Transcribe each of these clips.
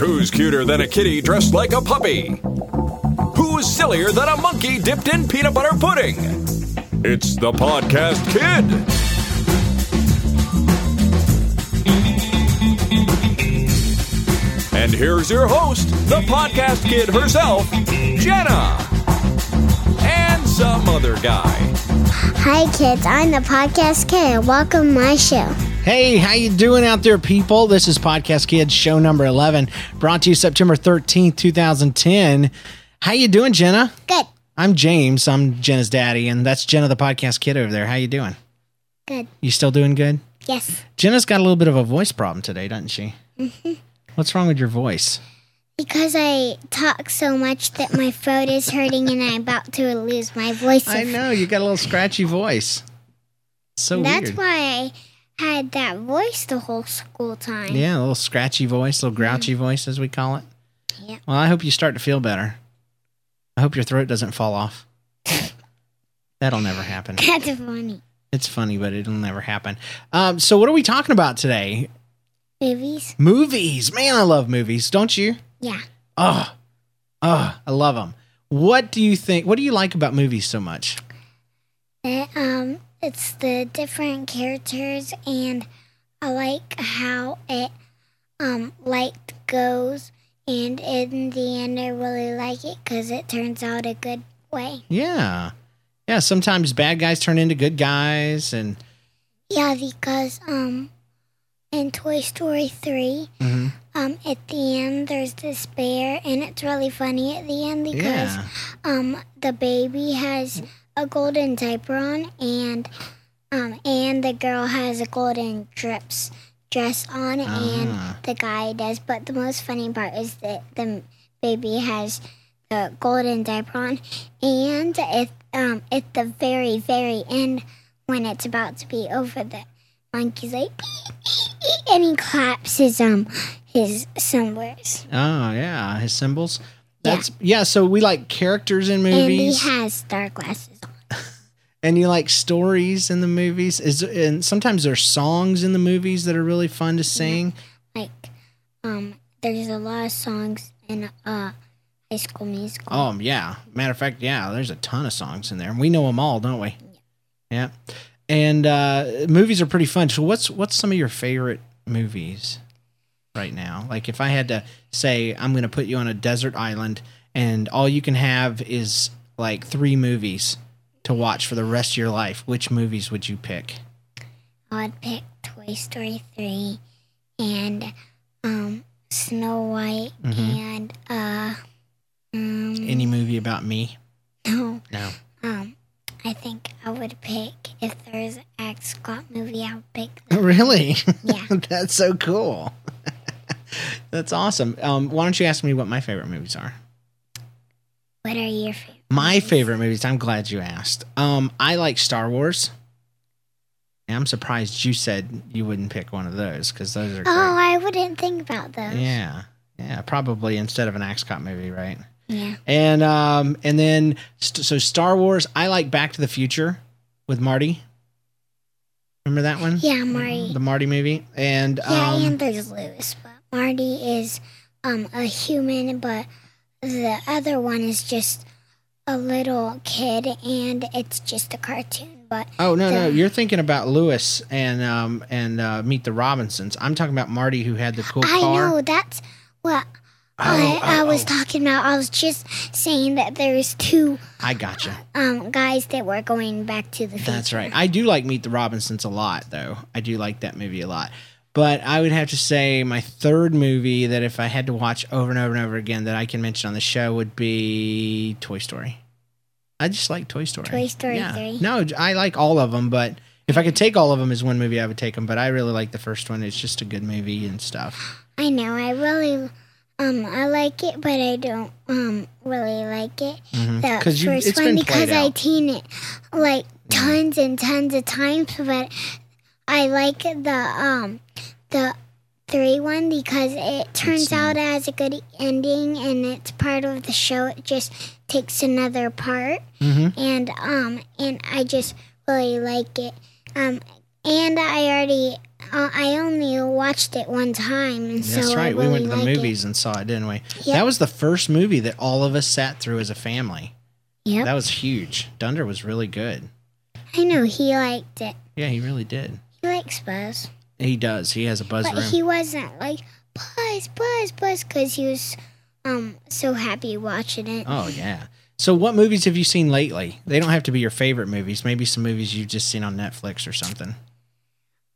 Who's cuter than a kitty dressed like a puppy? Who's sillier than a monkey dipped in peanut butter pudding? It's the Podcast Kid. And here's your host, the Podcast Kid herself, Jenna. And some other guy. Hi kids, I'm the podcast kid. Welcome to my show. Hey, how you doing out there, people? This is Podcast Kids, show number eleven, brought to you September thirteenth, two thousand ten. How you doing, Jenna? Good. I'm James. I'm Jenna's daddy, and that's Jenna, the Podcast Kid over there. How you doing? Good. You still doing good? Yes. Jenna's got a little bit of a voice problem today, doesn't she? Mm-hmm. What's wrong with your voice? Because I talk so much that my throat is hurting and I'm about to lose my voice. I know you got a little scratchy voice. So That's weird. why I had that voice the whole school time. Yeah, a little scratchy voice, a little grouchy voice, as we call it. Yeah. Well, I hope you start to feel better. I hope your throat doesn't fall off. That'll never happen. That's funny. It's funny, but it'll never happen. Um, so, what are we talking about today? Movies? Movies. Man, I love movies. Don't you? Yeah. Oh, oh, I love them. What do you think? What do you like about movies so much? It, um, it's the different characters and I like how it um light goes and in the end I really like it because it turns out a good way. Yeah. Yeah, sometimes bad guys turn into good guys and Yeah, because um in Toy Story 3, Mhm. um at the end there's this bear and it's really funny at the end because yeah. um the baby has a golden diaper on and um and the girl has a golden drips dress on Ah. and the guy does but the most funny part is that the baby has the golden diaper on and at um at the very very end when it's about to be over the monkey's like and he claps his um his cymbals Oh, yeah, his cymbals. That's yeah, so we like characters in movies. and he has star glasses on. and you like stories in the movies. Is and sometimes there's songs in the movies that are really fun to sing. like um there's a lot of songs in uh high school musical Oh yeah. Matter of fact, yeah, there's a ton of songs in there, and we know them all, don't we? Yeah. And uh, movies are pretty fun. So what's what's some of your favorite movies right now? Like if I had to say I'm going to put you on a desert island, and all you can have is like three movies to watch for the rest of your life, which movies would you pick? i'd pick toy story 3 and um snow white Mhm. and uh um Any movie about me? no No. um i think i would pick if there's an Axe Cop movie i would pick Really? Yeah. That's so cool. That's awesome. Um, why don't you ask me what my favorite movies are? what are your favorite My movies? favorite movies. I'm glad you asked. Um, I like Star Wars. And I'm surprised you said you wouldn't pick one of those because those are oh great. i wouldn't think about those Yeah, yeah, probably instead of an Axe Cop movie, right? yeah And um, and then st- so Star Wars. I like Back to the Future with Marty. Remember that one? yeah marty The Marty movie. And Yeah, um, and there's Lewis, but Marty is um a human, but the other one is just a little kid, and it's just a cartoon. But Oh no, no, you're thinking about Lewis and um and uh, Meet the Robinsons. I'm talking about Marty who had the cool I car. know that's what Oh, I, I oh, was oh. talking about. I was just saying that there's two I gotcha. um guys that were going back to the future. That's right. I do like Meet the Robinsons a lot, though. I do like that movie a lot. But I would have to say my third movie that if I had to watch over and over and over again that I can mention on the show would be Toy Story. I just like Toy Story. Toy Story Yeah. 3. No, I like all of them, but if I could take all of them as one movie, I would take them. But I really like the first one. It's just a good movie and stuff. I know. I really um I like it, but I don't um really like it. Mhm. the you- first it's one been because out. seen it like tons and tons of times, but I like the um the three one because it turns out as a good ending and it's part of the show. It just takes another part, Mhm. and um and I just really like it. Um and I already uh, I only watched it one time, and so That's I right. we went to the like it. movies and saw it, didn't we? Yep. That was the first movie that all of us sat through as a family. Yep. That was huge. Dunder was really good. I know he liked it. Yeah, he really did. He likes Buzz, He does. He has a buzz but room. he wasn't like Buzz, Buzz, Buzz, because he was um so happy watching it. Oh yeah. So what movies have you seen lately? They don't have to be your favorite movies. Maybe some movies you've just seen on Netflix or something.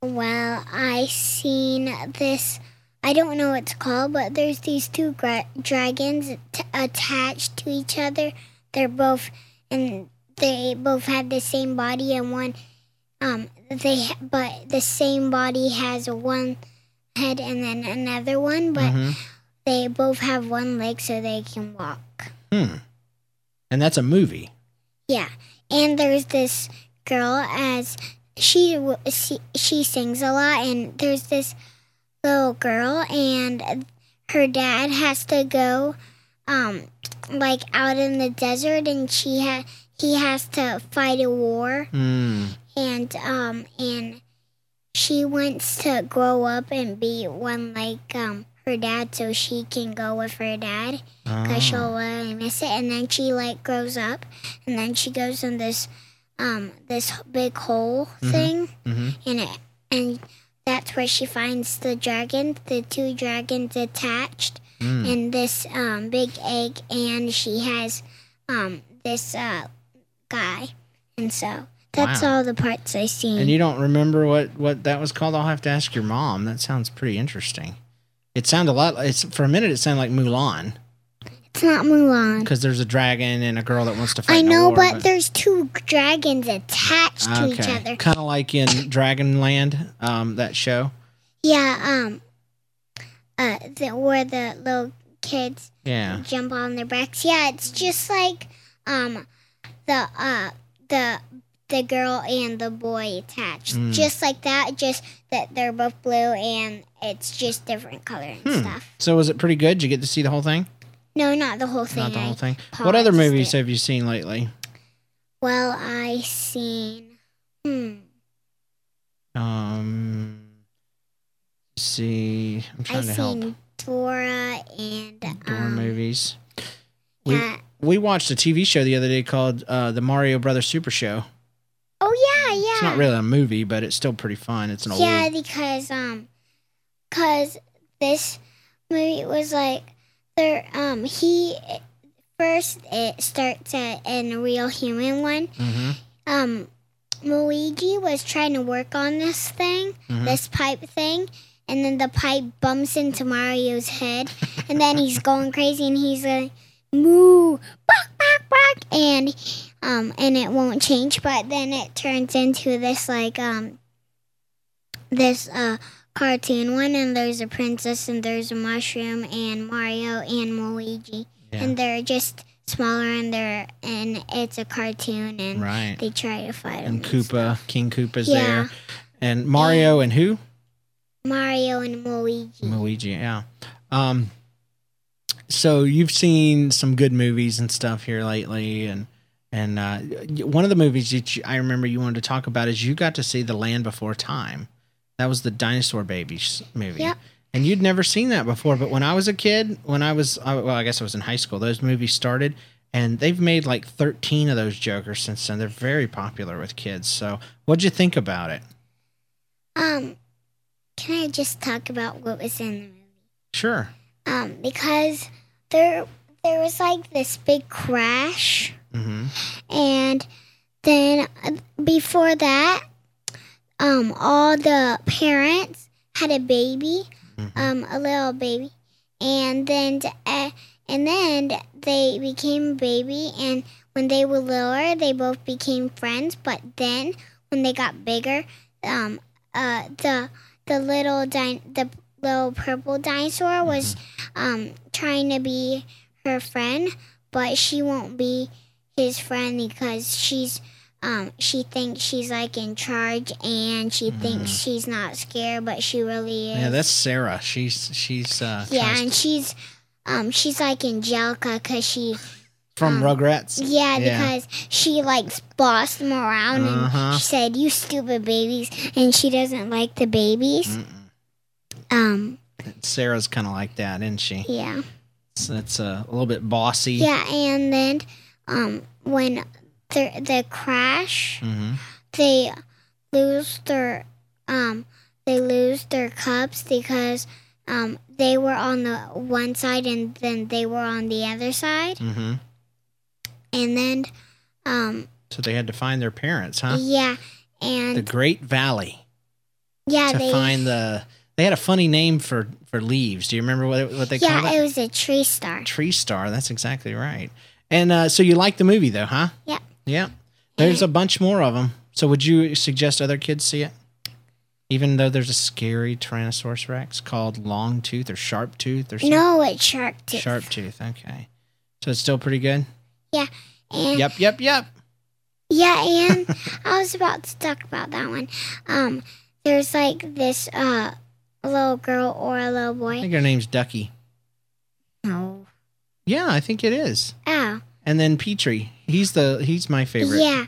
Well, I seen this. I don't know what it's called, but there's these two gra- dragons t- attached to each other. They're both, and they both have the same body, and one, um, they but the same body has one head and then another one, but Mhm. they both have one leg so they can walk. Hmm. And that's a movie. Yeah, and there's this girl as she she, she sings a lot, and there's this little girl, and her dad has to go, um, like out in the desert, and she ha- he has to fight a war, Hmm. And um, and she wants to grow up and be one like um her dad, so she can go with her dad because Ah. she'll really miss it. And then she like grows up, and then she goes in this um this big hole thing, Mhm. and it and that's where she finds the dragon, the two dragons attached, Mm. in this um big egg, and she has um this uh guy, and so. That's Wow. all the parts I seen. And you don't remember what what that was called? I'll have to ask your mom. That sounds pretty interesting. It sounded a lot. It's for a minute. It sounded like Mulan it's not Mulan. because there's a dragon and a girl that wants to fight. I know, war, but, there's two dragons attached to each other. kind of like in Dragonland, um, that show. Yeah, um, uh, the, where the little kids Yeah. jump on their backs. Yeah, it's just like um, the uh, the the girl and the boy attached, Mm. just like that. Just that they're both blue and it's just different color and Hmm. stuff. So was it pretty good? Did you get to see the whole thing? No, not the whole thing. Not the I whole thing. What other movies it. have you seen lately? Well, I seen. Hmm. Um, see, I'm I trying to help. seen Dora and Door um, movies. We we watched a TV show the other day called uh, the Mario Brothers Super Show. Oh yeah, yeah. It's not really a movie, but it's still pretty fun. It's an old. Yeah, because um, cause this movie was like there. Um, he first it starts at in a real human one. hmm Um, Luigi was trying to work on this thing, Mhm. this pipe thing, and then the pipe bumps into Mario's head, and then he's going crazy, and he's like, "Moo, bark, bark," and um, and it won't change, but then it turns into this like um, this uh cartoon one, and there's a princess, and there's a mushroom, and Mario and Luigi, Yeah. and they're just smaller, and they're and it's a cartoon, and Right. they try to fight And. Koopa, King Koopa's Yeah. there, and Mario and who? Mario and Luigi. Luigi. Yeah. Um. So you've seen some good movies and stuff here lately, and and uh, one of the movies that you, I remember you wanted to talk about is you got to see The Land Before Time. That was the dinosaur babies movie. Yep. And you'd never seen that before, but when I was a kid, when I was I- well, I guess I was in high school. Those movies started, and they've made like thirteen of those Jokers since then. They're very popular with kids. So, what'd you think about it? Um, can I just talk about what was in the movie? Sure. Um, because there there was like this big crash, Mm-hmm. and then uh, before that, um, all the parents had a baby, Mhm. um, a little baby, and then uh, and then they became a baby, and when they were littler, they both became friends. But then when they got bigger, um, uh, the the little din- the little purple dinosaur was um trying to be her friend, but she won't be his friend because she's um she thinks she's like in charge and she thinks she's not scared, but she really is. Yeah, that's Cera. She's she's uh Yeah, and she's um she's like Angelica because she from Rugrats. Yeah, because she like bossed them around Uh-huh. and she said, "You stupid babies," and she doesn't like the babies. Um, Cera's kind of like that, isn't she? yeah, So it's uh, a little bit bossy. yeah, and then um, when the the crash, hmm they lose their um, they lose their cups because um, they were on the one side and then they were on the other side, Mm-hmm. and then um, So they had to find their parents, huh? yeah, and The Great Valley yeah, to they. find the. They had a funny name for for leaves. Do you remember what it, what they called it? Yeah, it? was a tree star. Tree Star. That's exactly right. And uh, so you like the movie though, huh? Yeah. Yeah. There's a bunch more of them. So would you suggest other kids see it? Even though there's a scary Tyrannosaurus Rex called Long Tooth or Sharp Tooth or something. No, it's shark tooth. Sharp Tooth. Okay. So it's still pretty good. Yeah, and Yep. Yep. Yep. yeah, and I was about to talk about that one. Um, there's like this uh little girl or a little boy? I think her name's Ducky. No. Yeah, I think it is. Oh, And then Petrie. He's the he's my favorite. yeah.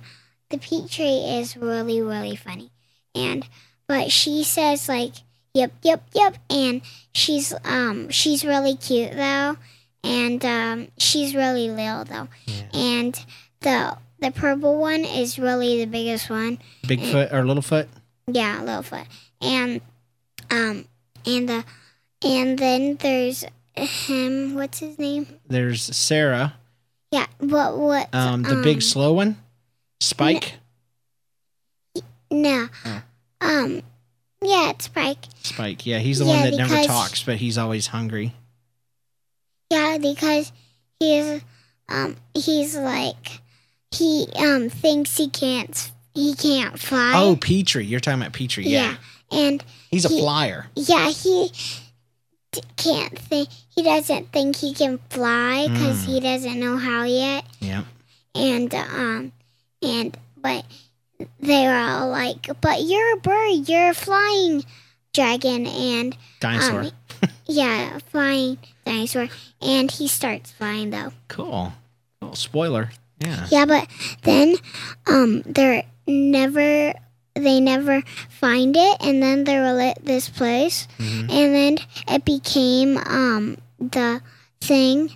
The Petrie is really really funny, and but she says like yep yep yep, and she's um she's really cute though, and um she's really little though, Yeah. and the the purple one is really the biggest one. Bigfoot or Littlefoot. Yeah, Littlefoot. And um and the and then there's him what's his name? There's Cera. Yeah, what what Um, the big slow one. Spike. No. Oh. Um yeah, it's Spike. Spike. Yeah, he's the Yeah, one that never talks, but he's always hungry. Yeah, because he's um he's like he um thinks he can't he can't fly. Oh, Petrie. You're talking about Petrie. Yeah. yeah. And He's a He- flyer. Yeah, he d- can't think. He doesn't think he can fly because Mm. he doesn't know how yet. Yeah. And um, and but they were all like, "But you're a bird. You're a flying dragon." And Dinosaur. um, yeah, flying dinosaur. And he starts flying though. cool. Cool. Spoiler. Yeah. Yeah, but then um, they're never. They never find it, and then they were at this place, Mhm. and then it became um the thing.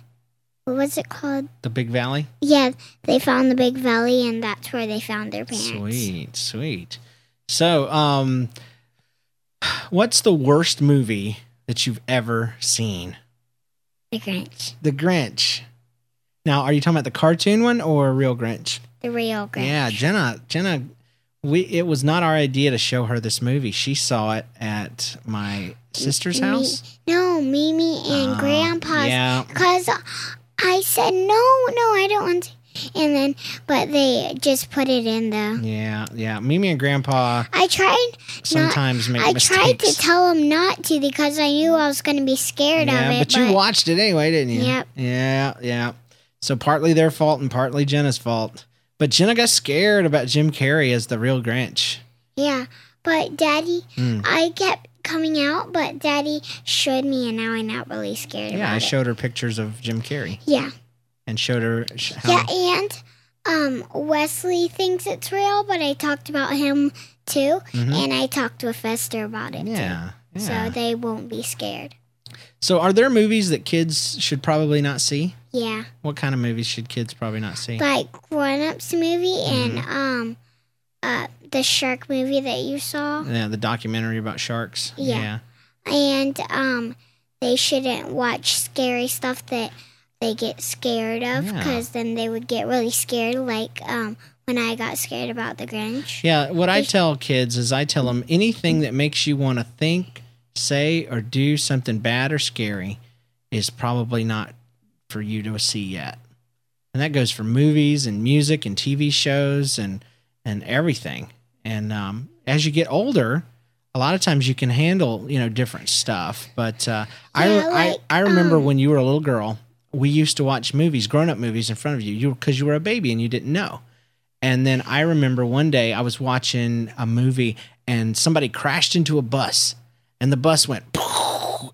What was it called? The Big Valley. Yeah, they found the big valley, and that's where they found their parents. Sweet. Sweet. So, um, what's the worst movie that you've ever seen? The Grinch, The Grinch. Now, are you talking about the cartoon one or real Grinch? the real Grinch. Yeah, Jenna. Jenna. We. It was not our idea to show her this movie. She saw it at my sister's Me- house. No, Mimi and Oh, Grandpa's. Yeah. Cause I said no, no, I don't want to. And then, but they just put it in the. Yeah. Yeah. Mimi and Grandpa I tried. sometimes make I mistakes. tried to tell them not to because I knew I was going to be scared yeah, of it. but you watched it anyway, didn't you? Yep. Yeah, yeah. So partly their fault and partly Jenna's fault. But Jenna got scared about Jim Carrey as the real Grinch. Yeah, but Daddy, Mm. I kept coming out, but Daddy showed me, and now I'm not really scared Yeah, I it. showed her pictures of Jim Carrey Yeah, and showed her how. yeah, and um, Wesley thinks it's real, but I talked about him too, Mhm. and I talked with Fester about it yeah, too, yeah. so they won't be scared. So, are there movies that kids should probably not see? Yeah, What kind of movies should kids probably not see? like Grown Ups movie and Mm-hmm. um, uh, the shark movie that you saw. yeah, the documentary about sharks. Yeah. and um they shouldn't watch scary stuff that they get scared of Yeah. because then they would get really scared like um when i got scared about the grinch Yeah, what I tell kids is I tell them anything that makes you want to think, say, or do something bad or scary is probably not for you to see yet. And that goes for movies and music and TV shows and and everything. And um, as you get older, a lot of times you can handle you know different stuff. But uh, I, like, I I remember um, when you were a little girl, we used to watch movies, grown up movies, in front of you, you because you were a baby and you didn't know. And then I remember one day I was watching a movie and somebody crashed into a bus and the bus went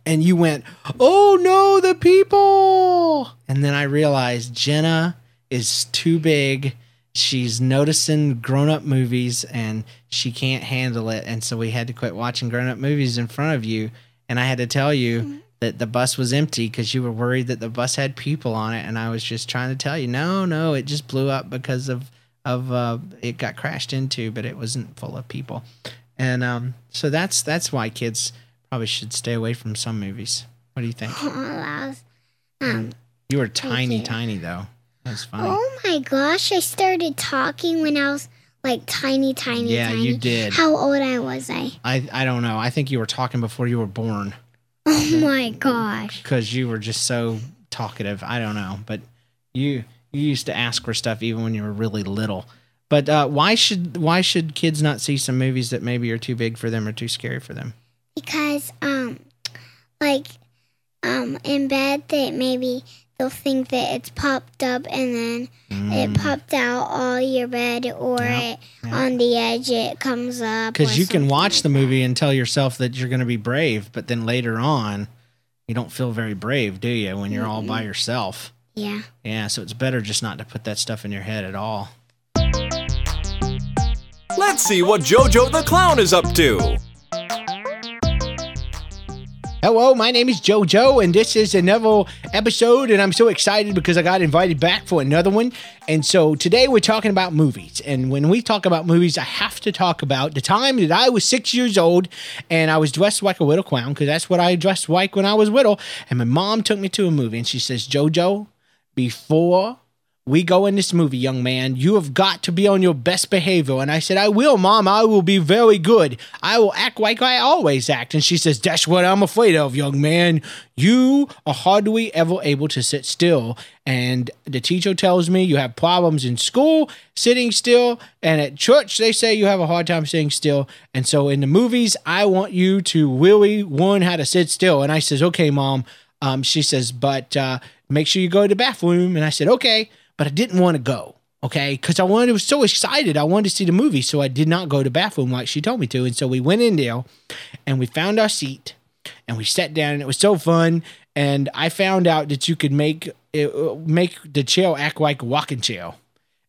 and you went, "Oh no, the people." And then I realized Jenna is too big. She's noticing grown up movies and she can't handle it. And so we had to quit watching grown up movies in front of you. And I had to tell you that the bus was empty because you were worried that the bus had people on it. And I was just trying to tell you, no, no, it just blew up because of of uh, it got crashed into, but it wasn't full of people. And um, so that's that's why kids probably should stay away from some movies. What do you think? Oh, was- um, You were tiny, tiny though. That's funny. oh my gosh, I started talking when I was like tiny, tiny, Yeah, tiny. you did. How old I was I? I I don't know. I think you were talking before you were born Oh my gosh. because you were just so talkative. I don't know, but you you used to ask for stuff even when you were really little. But uh, why should why should kids not see some movies that maybe are too big for them or too scary for them? Because um like um in bed that maybe they'll think that it's popped up and then it popped out all your bed or Mm. Yeah, it yeah. on the edge it comes up. Because you can something watch the movie and tell yourself that you're going to be brave, but then later on, you don't feel very brave, do you? When you're all by yourself. Yeah. Yeah, so it's better just not to put that stuff in your head at all. Let's see what JoJo the Clown is up to. Hello, my name is JoJo, and this is another episode, and I'm so excited because I got invited back for another one. And so today we're talking about movies. And when we talk about movies, I have to talk about the time that I was six years old and I was dressed like a little clown because that's what I dressed like when I was little. And my mom took me to a movie, and she says, JoJo, before we go in this movie, young man. You have got to be on your best behavior. And I said, I will, Mom. I will be very good. I will act like I always act. And she says, That's what I'm afraid of, young man. You are hardly ever able to sit still. And the teacher tells me you have problems in school sitting still. And at church, they say you have a hard time sitting still. And so in the movies, I want you to really learn how to sit still. And I says, Okay, Mom. Um, she says, but uh, make sure you go to the bathroom. And I said, okay, but I didn't want to go. Okay, because I wanted, was so excited. I wanted to see the movie, so I did not go to bathroom like she told me to. And so we went in there, and we found our seat, and we sat down, and it was so fun. And I found out that you could make it, make the chair act like a walking chair.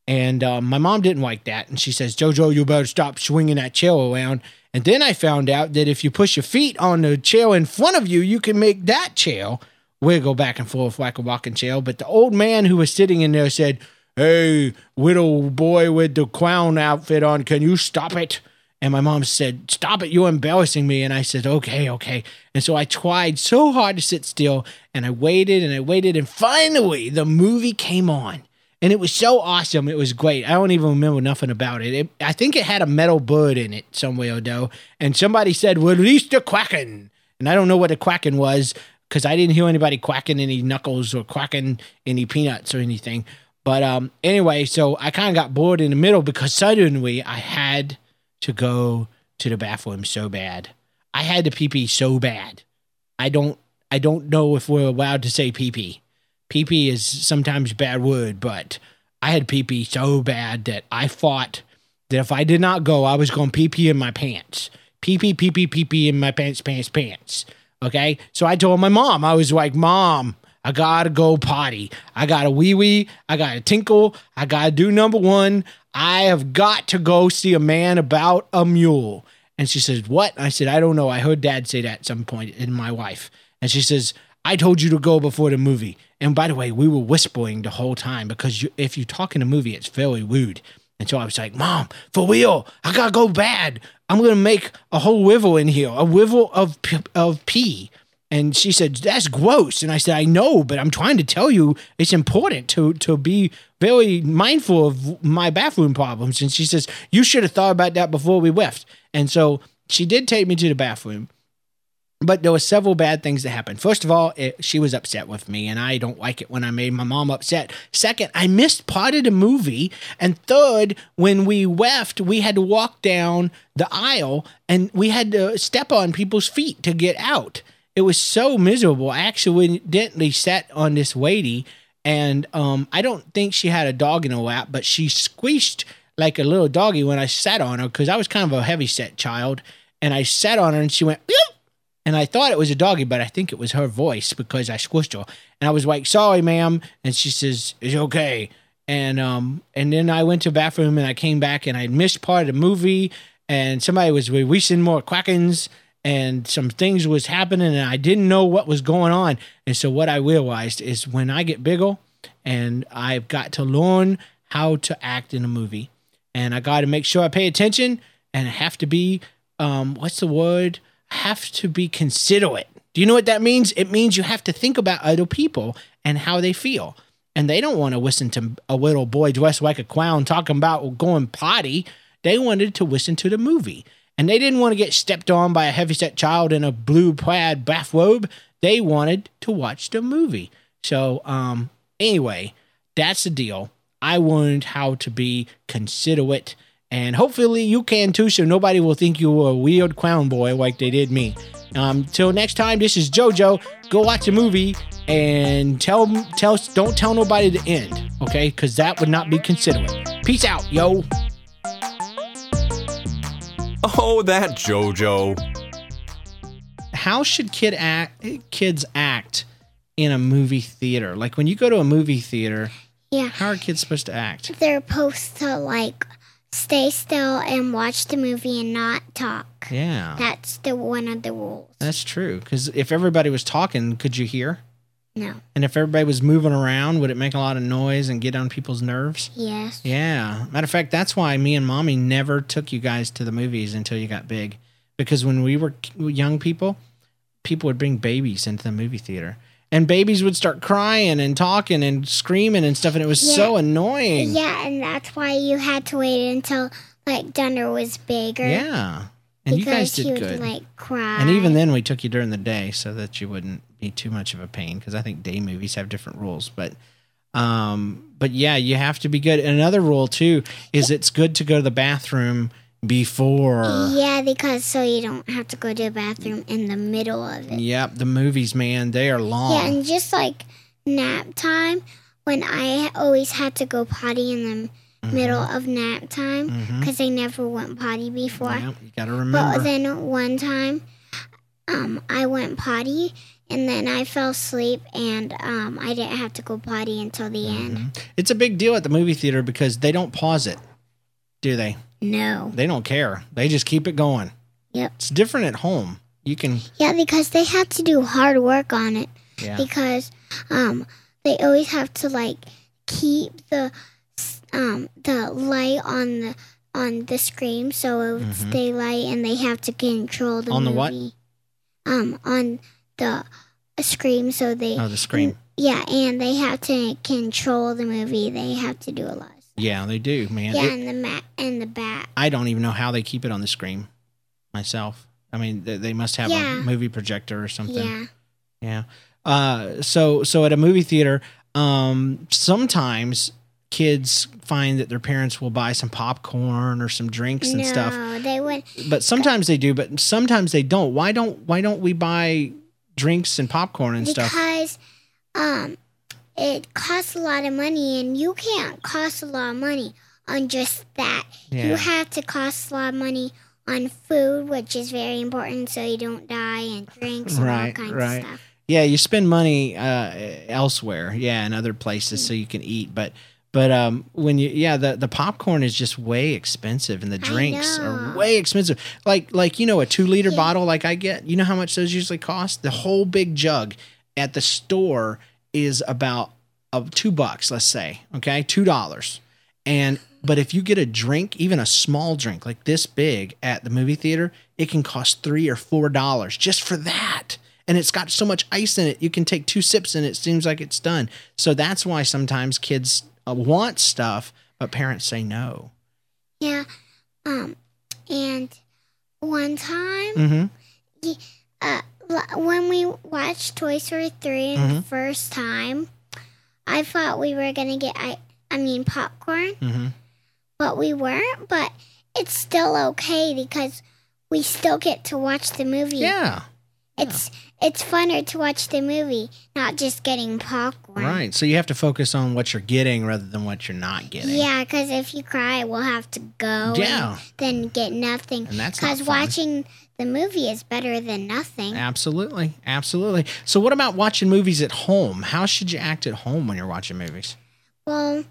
And um, my mom didn't like that. And she says, Jojo, you better stop swinging that chair around. And then I found out that if you push your feet on the chair in front of you, you can make that chair wiggle back and forth like a rocking chair. But the old man who was sitting in there said, Hey, little boy with the clown outfit on, can you stop it? And my mom said, Stop it, you're embarrassing me. And I said, Okay, okay. And so I tried so hard to sit still and I waited and I waited. And finally, the movie came on. And it was so awesome. It was great. I don't even remember nothing about it. it I think it had a metal bird in it somewhere, or though. And somebody said, Release the Quacken. And I don't know what the Quacken was because I didn't hear anybody quacking any knuckles or quacking any peanuts or anything. But um, anyway, so I kind of got bored in the middle because suddenly I had to go to the bathroom so bad. I had to pee pee so bad. I don't I don't know if we're allowed to say pee pee. Pee pee is sometimes bad word, but I had pee pee so bad that I thought that if I did not go, I was going pee pee in my pants. Pee pee pee pee pee pee in my pants, pants, pants. Okay. So I told my mom, I was like, Mom, I gotta go potty. I gotta wee wee. I gotta tinkle. I gotta do number one. I have got to go see a man about a mule. And she says, What? I said, I don't know. I heard dad say that at some point in my wife. And she says, I told you to go before the movie. And by the way, we were whispering the whole time because you, if you talk in a movie, it's very rude. And so I was like, Mom, for real, I gotta go bad. I'm gonna make a whole river in here, a river of of pee. And she said, "That's gross." And I said, "I know, but I'm trying to tell you it's important to to be very mindful of my bathroom problems." And she says, "You should have thought about that before we left." And so she did take me to the bathroom. But there were several bad things that happened. First of all, it, she was upset with me, and I don't like it when I made my mom upset. Second, I missed part of the movie. And third, when we left, we had to walk down the aisle and we had to step on people's feet to get out. It was so miserable. I accidentally sat on this lady, and um, I don't think she had a dog in her lap, but she squeaked like a little doggy when I sat on her because I was kind of a heavy set child. And I sat on her, and she went. And I thought it was a doggy, but I think it was her voice because I squished her. And I was like, sorry, ma'am. And she says, it's okay. and um and then I went to the bathroom and I came back and I missed part of the movie and somebody was releasing more quackins and some things was happening and I didn't know what was going on. And so what I realized is when I get bigger and I've got to learn how to act in a movie and I got to make sure I pay attention and I have to be um what's the word? Have to be considerate. Do you know what that means? It means you have to think about other people and how they feel. And they don't want to listen to a little boy dressed like a clown talking about going potty. They wanted to listen to the movie. And they didn't want to get stepped on by a heavyset child in a blue plaid bathrobe. They wanted to watch the movie. So, um, anyway, that's the deal. I learned how to be considerate, and hopefully you can too, so nobody will think you were a weird clown boy like they did me. Um, till next time, this is JoJo. Go watch a movie and tell tell don't tell nobody the end, okay? Because that would not be considerate. Peace out, yo. Oh, that JoJo. How should kid act kids act in a movie theater? Like when you go to a movie theater, Yeah. how are kids supposed to act? They're supposed to like stay still and watch the movie and not talk. Yeah, That's the one of the rules. that's true. Because if everybody was talking, could you hear? No. And if everybody was moving around, would it make a lot of noise and get on people's nerves? Yes. Yeah. Matter of fact, that's why me and mommy never took you guys to the movies until you got big. Because when we were young people, people would bring babies into the movie theater. And babies would start crying and talking and screaming and stuff. And it was so annoying. Yeah, and that's why you had to wait until like Dunder was bigger. Yeah. And you guys did would good. like cry. And even then, we took you during the day so that you wouldn't be too much of a pain because I think day movies have different rules. But, um, but yeah, you have to be good. And another rule too is it's good to go to the bathroom before. Yeah, because so you don't have to go to the bathroom in the middle of it. Yep, the movies, man, they are long. Yeah, and just like nap time, when I always had to go potty in the Mm-hmm. middle of nap time because I never went potty before. Yep, you got to remember. But then one time, um, I went potty and then I fell asleep and um, I didn't have to go potty until the Mm-hmm. end. it's a big deal at the movie theater because they don't pause it, do they? No. They don't care. They just keep it going. Yep. It's different at home. You can, Yeah, because they have to do hard work on it yeah. because um, they always have to like keep the um, the light on the on the screen so it would Mhm. stay light and they have to control the On the what? Um, on the screen so they Oh, the screen. Yeah, and they have to control the movie. They have to do a lot. Yeah, they do, man. Yeah, It- and the mat and the back. I don't even know how they keep it on the screen myself. I mean, they, they must have Yeah. a movie projector or something. Yeah. Yeah. Uh, so so at a movie theater, um, sometimes kids find that their parents will buy some popcorn or some drinks and no, stuff. they would. But sometimes they do, but sometimes they don't. Why don't why don't we buy drinks and popcorn and stuff? because um it costs a lot of money and you can't cost a lot of money on just that Yeah. you have to cost a lot of money on food which is very important so you don't die and drinks and Right, all kinds right. of stuff Yeah, you spend money uh, elsewhere, yeah, in other places so you can eat. But but um, when you yeah, the the popcorn is just way expensive, and the drinks are way expensive. Like like you know a two liter Yeah. bottle like I get. You know how much those usually cost? The whole big jug at the store is about uh, two bucks. Let's say okay, two dollars. And but if you get a drink, even a small drink like this big at the movie theater, it can cost three or four dollars just for that. And it's got so much ice in it, you can take two sips and it seems like it's done. So that's why sometimes kids uh, want stuff, but parents say no. yeah um and one time Mm-hmm. uh, when we watched Toy Story 3 Mm-hmm. the first time, I thought we were going to get, I, I mean, popcorn, Mm-hmm. but we weren't. But it's still okay because we still get to watch the movie. Yeah. It's it's funner to watch the movie, not just getting popcorn. Right. So you have to focus on what you're getting rather than what you're not getting. Yeah, because if you cry, we'll have to go. Yeah. Then get nothing. And that's Because watching the movie is better than nothing. Absolutely. Absolutely. So what about watching movies at home? How should you act at home when you're watching movies? Well,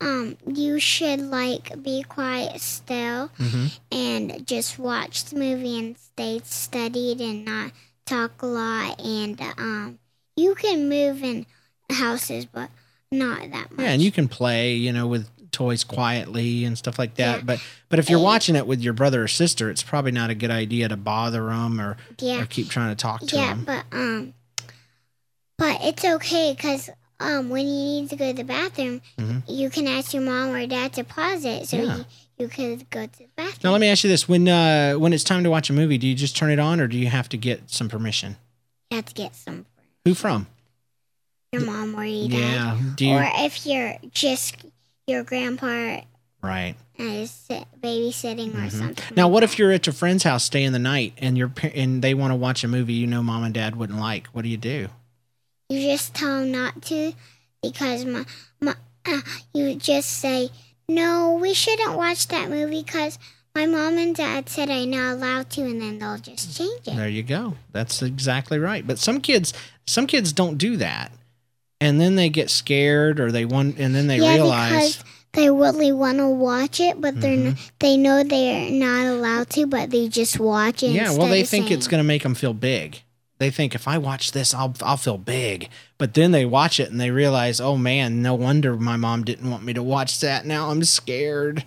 um you should like be quiet still Mm-hmm. and just watch the movie and stay studied and not talk a lot and um you can move in houses but not that much. Yeah, and you can play, you know, with toys quietly and stuff like that. Yeah. But but if you're watching it with your brother or sister, it's probably not a good idea to bother them or, yeah. or keep trying to talk to Yeah, them. but um, but it's okay because um, when you need to go to the bathroom, Mhm. you can ask your mom or dad to pause it so Yeah. you, you could go to the bathroom. Now let me ask you this: when uh, when it's time to watch a movie, do you just turn it on, or do you have to get some permission? You have to get some Who from? your mom or your dad, Yeah. You? or if you're just your grandpa Right. is babysitting or Mhm. something. Now, what if you're at your friend's house staying the night and your and they want to watch a movie you know mom and dad wouldn't like? What do you do? you just tell them not to because my, my uh, you just say no we shouldn't watch that movie because my mom and dad said i'm not allowed to and then they'll just change it There you go. That's exactly right. But some kids, some kids don't do that, and then they get scared or they want, and then they yeah realize. because they really want to watch it but they're Mhm. n- they know they're not allowed to but they just watch it Yeah, well, they think it's going to make them feel big. They think if I watch this, I'll I'll feel big. But then they watch it and they realize, oh man, no wonder my mom didn't want me to watch that. Now I'm scared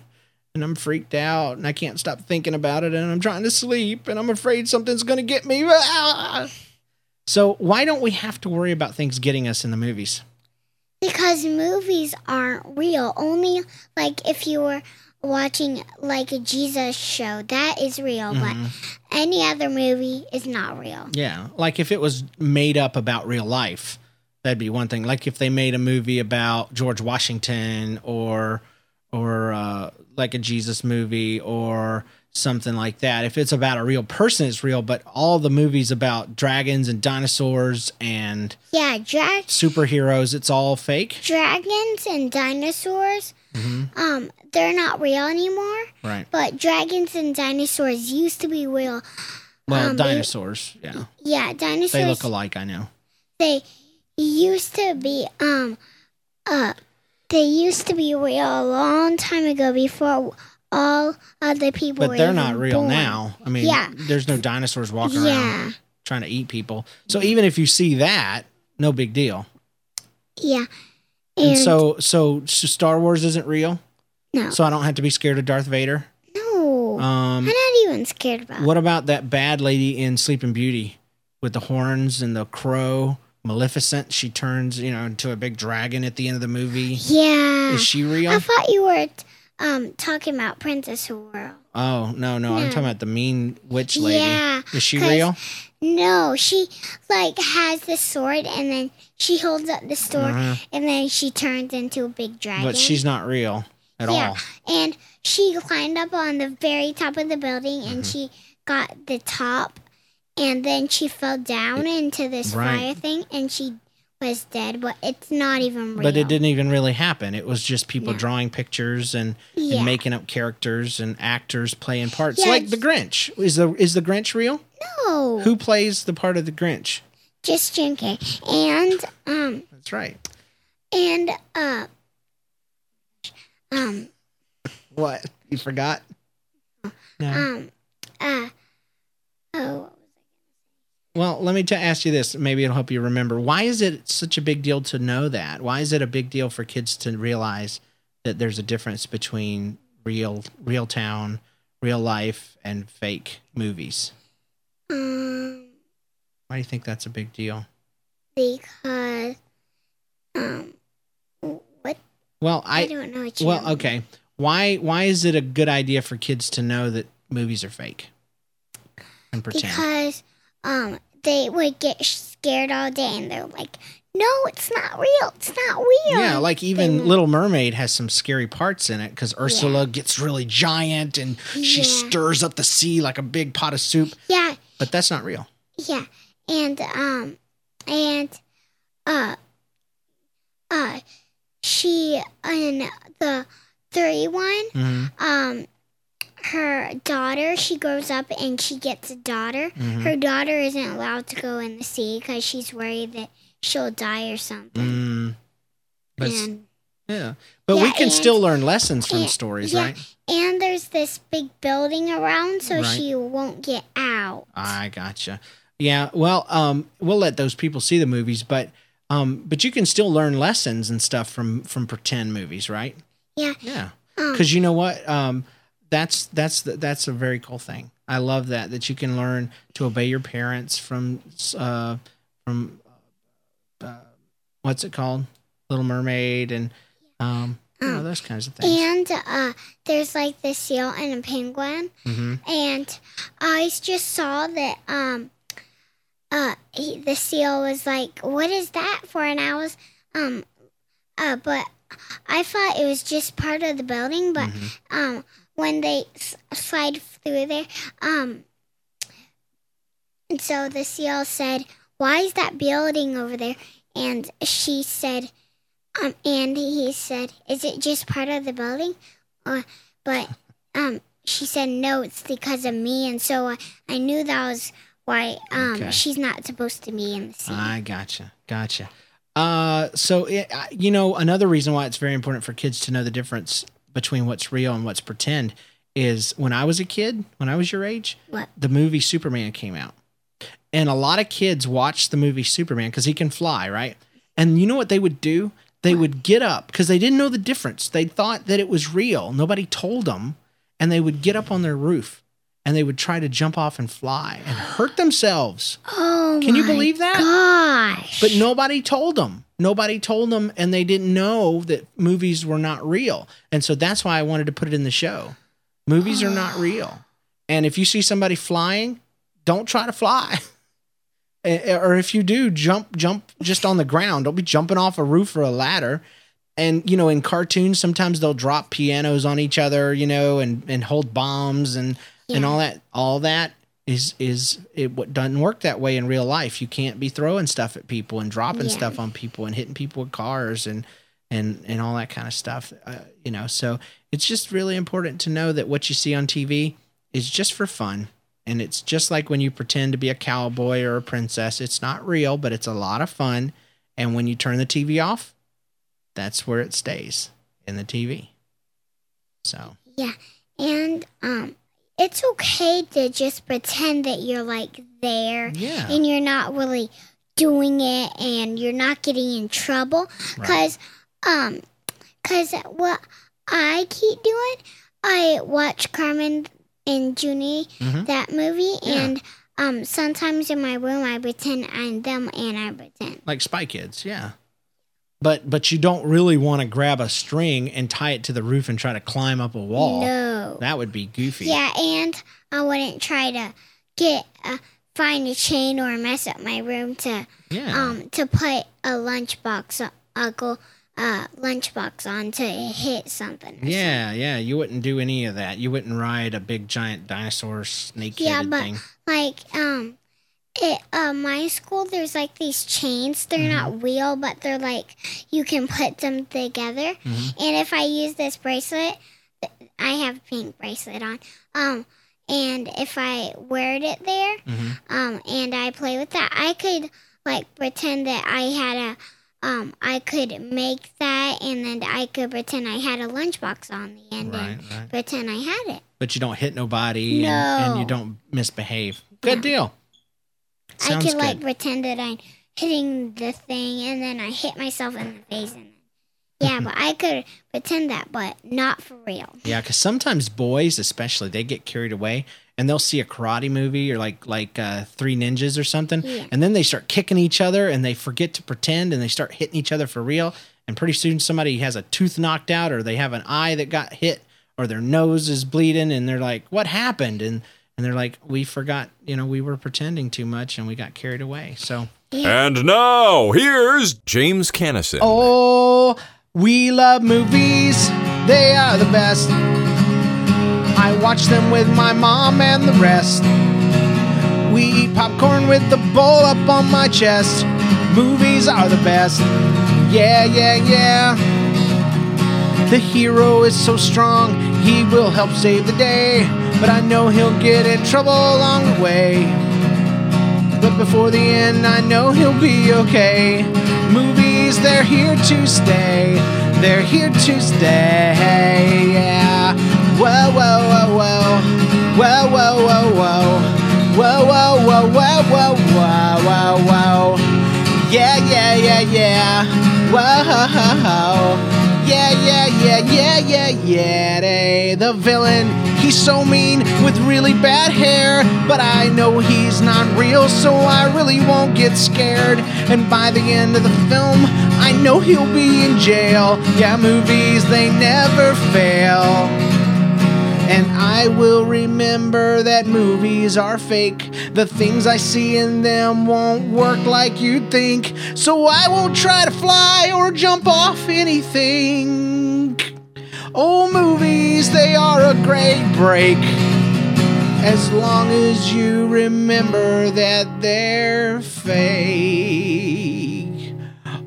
and I'm freaked out and I can't stop thinking about it and I'm trying to sleep and I'm afraid something's going to get me. Ah! So why don't we have to worry about things getting us in the movies? Because movies aren't real. Only like if you were watching like a Jesus show, that is real. Mhm. But any other movie is not real. Yeah, like if it was made up about real life, that'd be one thing. Like if they made a movie about George Washington or or uh, like a Jesus movie or something like that. If it's about a real person, it's real. But all the movies about dragons and dinosaurs and Yeah, dra- superheroes, it's all fake. dragons and dinosaurs, hmm um, they're not real anymore. Right. But dragons and dinosaurs used to be real. Well, Um, they- dinosaurs. Yeah, Yeah, dinosaurs. they look alike. I know. they used to be um uh they used to be real a long time ago before all other people But were they're not real born. now. I mean, Yeah. there's no dinosaurs walking around. trying to eat people. So even if you see that, no big deal. yeah And, and, so, so so Star Wars isn't real. no So I don't have to be scared of Darth Vader. no Um, i'm not even scared about what about that bad lady in Sleeping Beauty with the horns and the crow? Maleficent. She turns, you know, into a big dragon at the end of the movie. yeah Is she real? i thought you were um talking about princess world oh no, no, I'm talking about the mean witch lady. yeah Is she real? no she like has the sword and then she holds up the sword Uh-huh. and then she turns into a big dragon But she's not real at Yeah. all. and she climbed up on the very top of the building and Mm-hmm. she got the top and then she fell down into this Right. fire thing and she was dead but it's not even real But it didn't even really happen. It was just people No. drawing pictures and, Yeah. and making up characters and actors playing parts. Yeah, like the Grinch. Is the is the Grinch real? no Who plays the part of the Grinch? just Jim Carrey. and um That's right. and uh um What? You forgot? No. um uh oh Well, let me t- ask you this. Maybe it'll help you remember. Why is it such a big deal to know that? Why is it a big deal for kids to realize that there's a difference between real, real town, real life, and fake movies? um Why do you think that's a big deal? because um what Well, I, I don't know what you well, mean. okay. Why why is it a good idea for kids to know that movies are fake and pretend? because um they would get scared all day and they're like no it's not real it's not real Yeah, like even They- Little Mermaid has some scary parts in it because Ursula gets really giant and she Yeah. stirs up the sea like a big pot of soup. yeah But that's not real. yeah and um and uh uh she in the three one hmm um her daughter she grows up and she gets a daughter Mhm. her daughter isn't allowed to go in the sea because she's worried that she'll die or something Mm. But, and Yeah. But we can and- still learn lessons from and- stories, yeah, right? And there's this big building around, so Right. she won't get out. I gotcha. Yeah. Well, um, we'll let those people see the movies, but um, but you can still learn lessons and stuff from from pretend movies, right? Yeah. Yeah. Um, Because you know what? Um, that's that's the, that's a very cool thing. I love that that you can learn to obey your parents from uh, from uh, what's it called, Little Mermaid, and um, you know, those kinds of things. And uh, there's like the seal and a penguin. hmm And I just saw that um, uh, he, the seal was like, "What is that for?" And I was um, uh, but I thought it was just part of the building. But Mm-hmm. um, when they s- slide through there, um, and so the seal said, "Why is that building over there?" And she said, um, and he said, "Is it just part of the building?" Uh, but um, she said, "No, it's because of me." And so I, I knew that was why um, Okay. she's not supposed to be in the scene. I gotcha, gotcha. Uh, so it, you know, another reason why it's very important for kids to know the difference between what's real and what's pretend is when I was a kid, when I was your age, What? the movie Superman came out, and a lot of kids watched the movie Superman because he can fly, right? And you know what they would do? They would get up because they didn't know the difference. They thought that it was real. Nobody told them, and they would get up on their roof and they would try to jump off and fly and hurt themselves. Oh, Can you believe that? Gosh! But nobody told them. Nobody told them, and they didn't know that movies were not real. And so that's why I wanted to put it in the show. Movies are not real. And if you see somebody flying, don't try to fly. Eh, or if you do, jump, jump just on the ground. Don't be jumping off a roof or a ladder. And you know, in cartoons, sometimes they'll drop pianos on each other, you know, and and hold bombs and and all that. All that is is it what doesn't work that way in real life. You can't be throwing stuff at people and dropping Yeah. stuff on people and hitting people with cars and and and all that kind of stuff. Uh, you know, so it's just really important to know that what you see on TV is just for fun. And it's just like when you pretend to be a cowboy or a princess. It's not real, but it's a lot of fun. And when you turn the TV off, that's where it stays in the TV. So, Yeah, and um, it's okay to just pretend that you're like there, yeah. and you're not really doing it, and you're not getting in trouble, Right. cause um, cause what I keep doing, I watch Carmen and Juni Mhm. that movie, Yeah. and um, sometimes in my room I pretend I'm them, and I pretend. Like Spy Kids, yeah. But but you don't really want to grab a string and tie it to the roof and try to climb up a wall. No. That would be goofy. Yeah, and I wouldn't try to get uh, find a chain or mess up my room to Yeah. um to put a lunchbox a go uh lunchbox on to hit something. yeah, yeah. You wouldn't do any of that. You wouldn't ride a big giant dinosaur snake Yeah, but thing. like um. At uh, my school, there's like these chains. They're Mm-hmm. not real, but they're like you can put them together. Mm-hmm. And if I use this bracelet, I have a pink bracelet on. Um, and if I wear it there, Mhm. um, and I play with that, I could like pretend that I had a, um, I could make that, and then I could pretend I had a lunchbox on the end, Right, and right. pretend I had it. But you don't hit nobody and, and you don't misbehave. Good No. deal. I could good. like pretend that I'm hitting the thing, and then I hit myself in the face, and yeah, but I could pretend that, but not for real. Yeah, because sometimes boys, especially, they get carried away and they'll see a karate movie or like like uh, Three Ninjas or something, Yeah. and then they start kicking each other and they forget to pretend and they start hitting each other for real. And pretty soon somebody has a tooth knocked out or they have an eye that got hit or their nose is bleeding and they're like, "What happened?" and and they're like, "We forgot, you know, we were pretending too much and we got carried away." So, And now, here's James Cannison. oh, we love movies; they are the best. I watch them with my mom and the rest. We eat popcorn with the bowl up on my chest. Movies are the best. Yeah, yeah, yeah. The hero is so strong, he will help save the day. But I know he'll get in trouble along the way. But before the end, I know he'll be okay. They're here to stay. They're here to stay. Yeah. Whoa, whoa, whoa, whoa. Whoa, whoa, whoa, whoa. Whoa, whoa, whoa, whoa, whoa, whoa, whoa, whoa. Yeah, yeah, yeah, yeah. Whoa. Yeah, yeah, yeah, yeah, yeah, yeah. They, the villain, he's so mean with really bad hair. But I know he's not real, so I really won't get scared. And by the end of the film, I know he'll be in jail. Yeah, movies, they never fail. And I will remember that movies are fake. The things I see in them won't work like you'd think. So I won't try to fly or jump off anything. Oh, movies, they are a great break. As long as you remember that they're fake.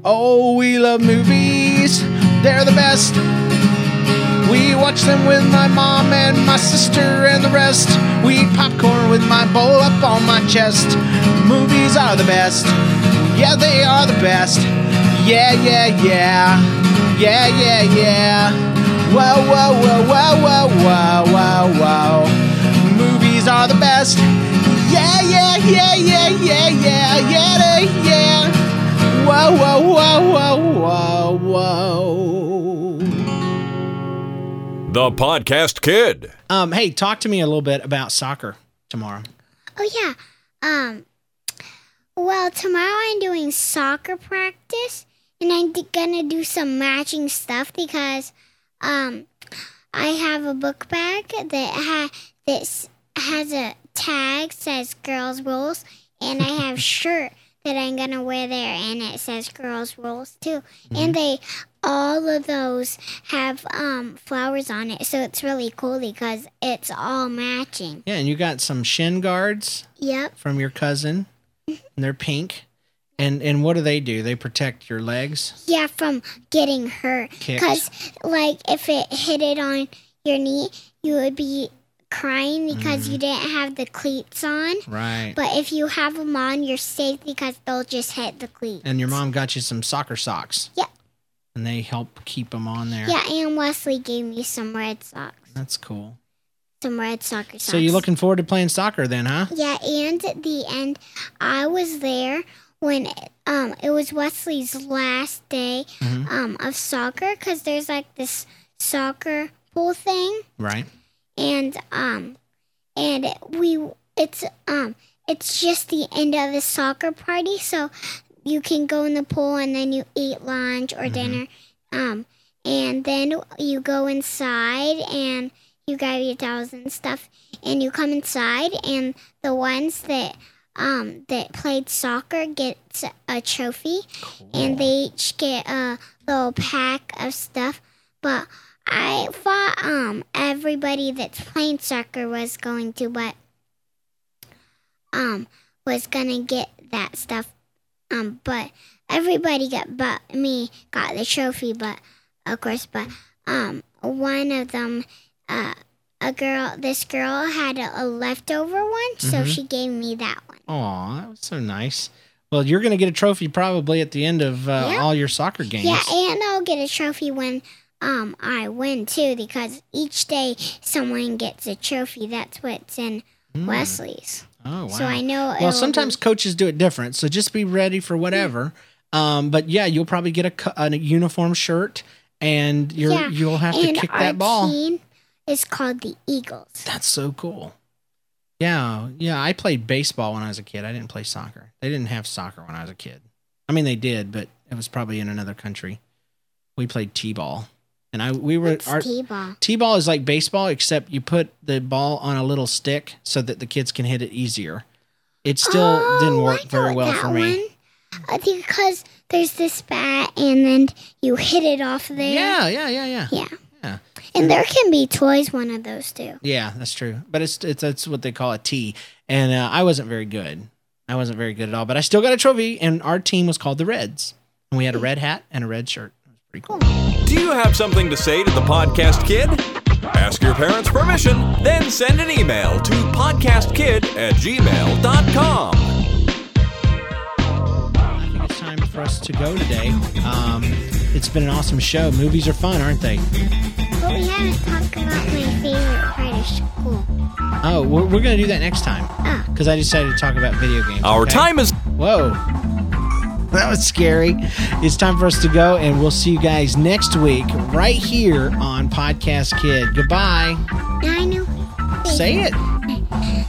Oh, we love movies, they're the best. We watch them with my mom and my sister and the rest. We eat popcorn with my bowl up on my chest. Movies are the best. Yeah, they are the best. Yeah, yeah, yeah. Yeah, yeah, yeah. Whoa, whoa, whoa, whoa, whoa, whoa, whoa, whoa. Movies are the best. Yeah, yeah, yeah, yeah, yeah, yeah, yeah, yeah. Whoa, whoa, whoa, whoa, whoa, whoa. The Podcast Kid. Um, hey, talk to me a little bit about soccer tomorrow. Oh yeah. Um. Well, tomorrow I'm doing soccer practice, and I'm d- gonna do some matching stuff because, um, I have a book bag that ha- that has a tag says girls rules, and I have shirt that I'm gonna wear there, and it says girls rules too, and they all of those have um flowers on it, so it's really cool because it's all matching. Yeah, and you got some shin guards Yep. from your cousin, and they're pink. And and what do they do? They protect your legs. Yeah, from getting hurt. Because, like, if it hit it on your knee, you would be crying because Mm-hmm. you didn't have the cleats on. Right. But if you have them on, you're safe because they'll just hit the cleats. and your mom got you some soccer socks. Yeah. And they help keep them on there. Yeah, and Wesley gave me some red socks. That's cool. Some red soccer socks. So you're looking forward to playing soccer then, huh? Yeah, and at the end, I was there when um it was Wesley's last day Mhm. um of soccer because there's like this soccer pool thing. Right. and um and we it's um it's just the end of the soccer party so you can go in the pool and then you eat lunch or dinner. Um and then you go inside and you grab your towels and stuff and you come inside and the ones that um that played soccer gets a trophy and they each get a little pack of stuff. But I thought um everybody that's playing soccer was going to, but um was gonna get that stuff. Um, but everybody got but me got the trophy, but of course, but um one of them, uh, a girl, this girl had a, a leftover one, so Mhm. she gave me that one. Aw, that was so nice. Well, you're going to get a trophy probably at the end of uh, Yeah. all your soccer games. Yeah, and I'll get a trophy when um I win too, because each day someone gets a trophy. That's what's in Wesley's. Oh, wow. So I know. well, sometimes be- coaches do it different, so just be ready for whatever. Um, but yeah, you'll probably get a, a uniform shirt, and you're Yeah, you'll have to kick that ball. Team is called the Eagles. That's so cool. Yeah, yeah. I played baseball when I was a kid. I didn't play soccer. They didn't have soccer when I was a kid. I mean, they did, but it was probably in another country. We played t-ball, and I we were our T-ball. t-ball is like baseball, except you put the ball on a little stick so that the kids can hit it easier. It still Oh, didn't work very well for me. one. Uh, because there's this bat, and then you hit it off there. Yeah, yeah, yeah, yeah. Yeah. Yeah. And there can be toys one of those too. Yeah, that's true. But it's it's that's what they call a T. And uh, I wasn't very good. I wasn't very good at all. But I still got a trophy. And our team was called the Reds. And we had a red hat and a red shirt. It was pretty cool. Do you have something to say to the podcast kid? Ask your parents' permission, then send an email to podcastkid at gmail.com. I think it's time for us to go today. Um, it's been an awesome show. Movies are fun, aren't they? But we haven't talked about my favorite part of school. Oh, we're, we're going to do that next time Oh, because I decided to talk about video games. Our okay? time is Whoa. That was scary. It's time for us to go, and we'll see you guys next week right here on Podcast Kid. Goodbye. now I know. Say it.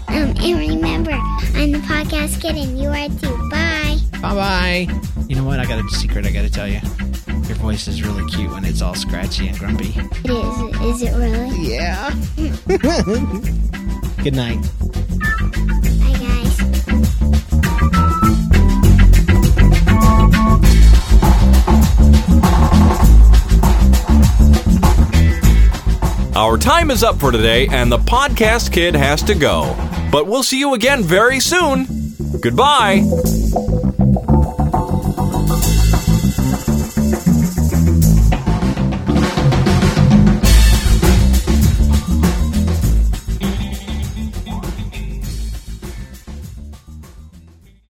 Um, and remember, I'm the podcast kid, and you are too. Bye. Bye bye. You know what? I got a secret I got to tell you. Your voice is really cute when it's all scratchy and grumpy. It is. Is it really? Yeah. Good night. Our time is up for today, and the podcast kid has to go. But we'll see you again very soon. Goodbye.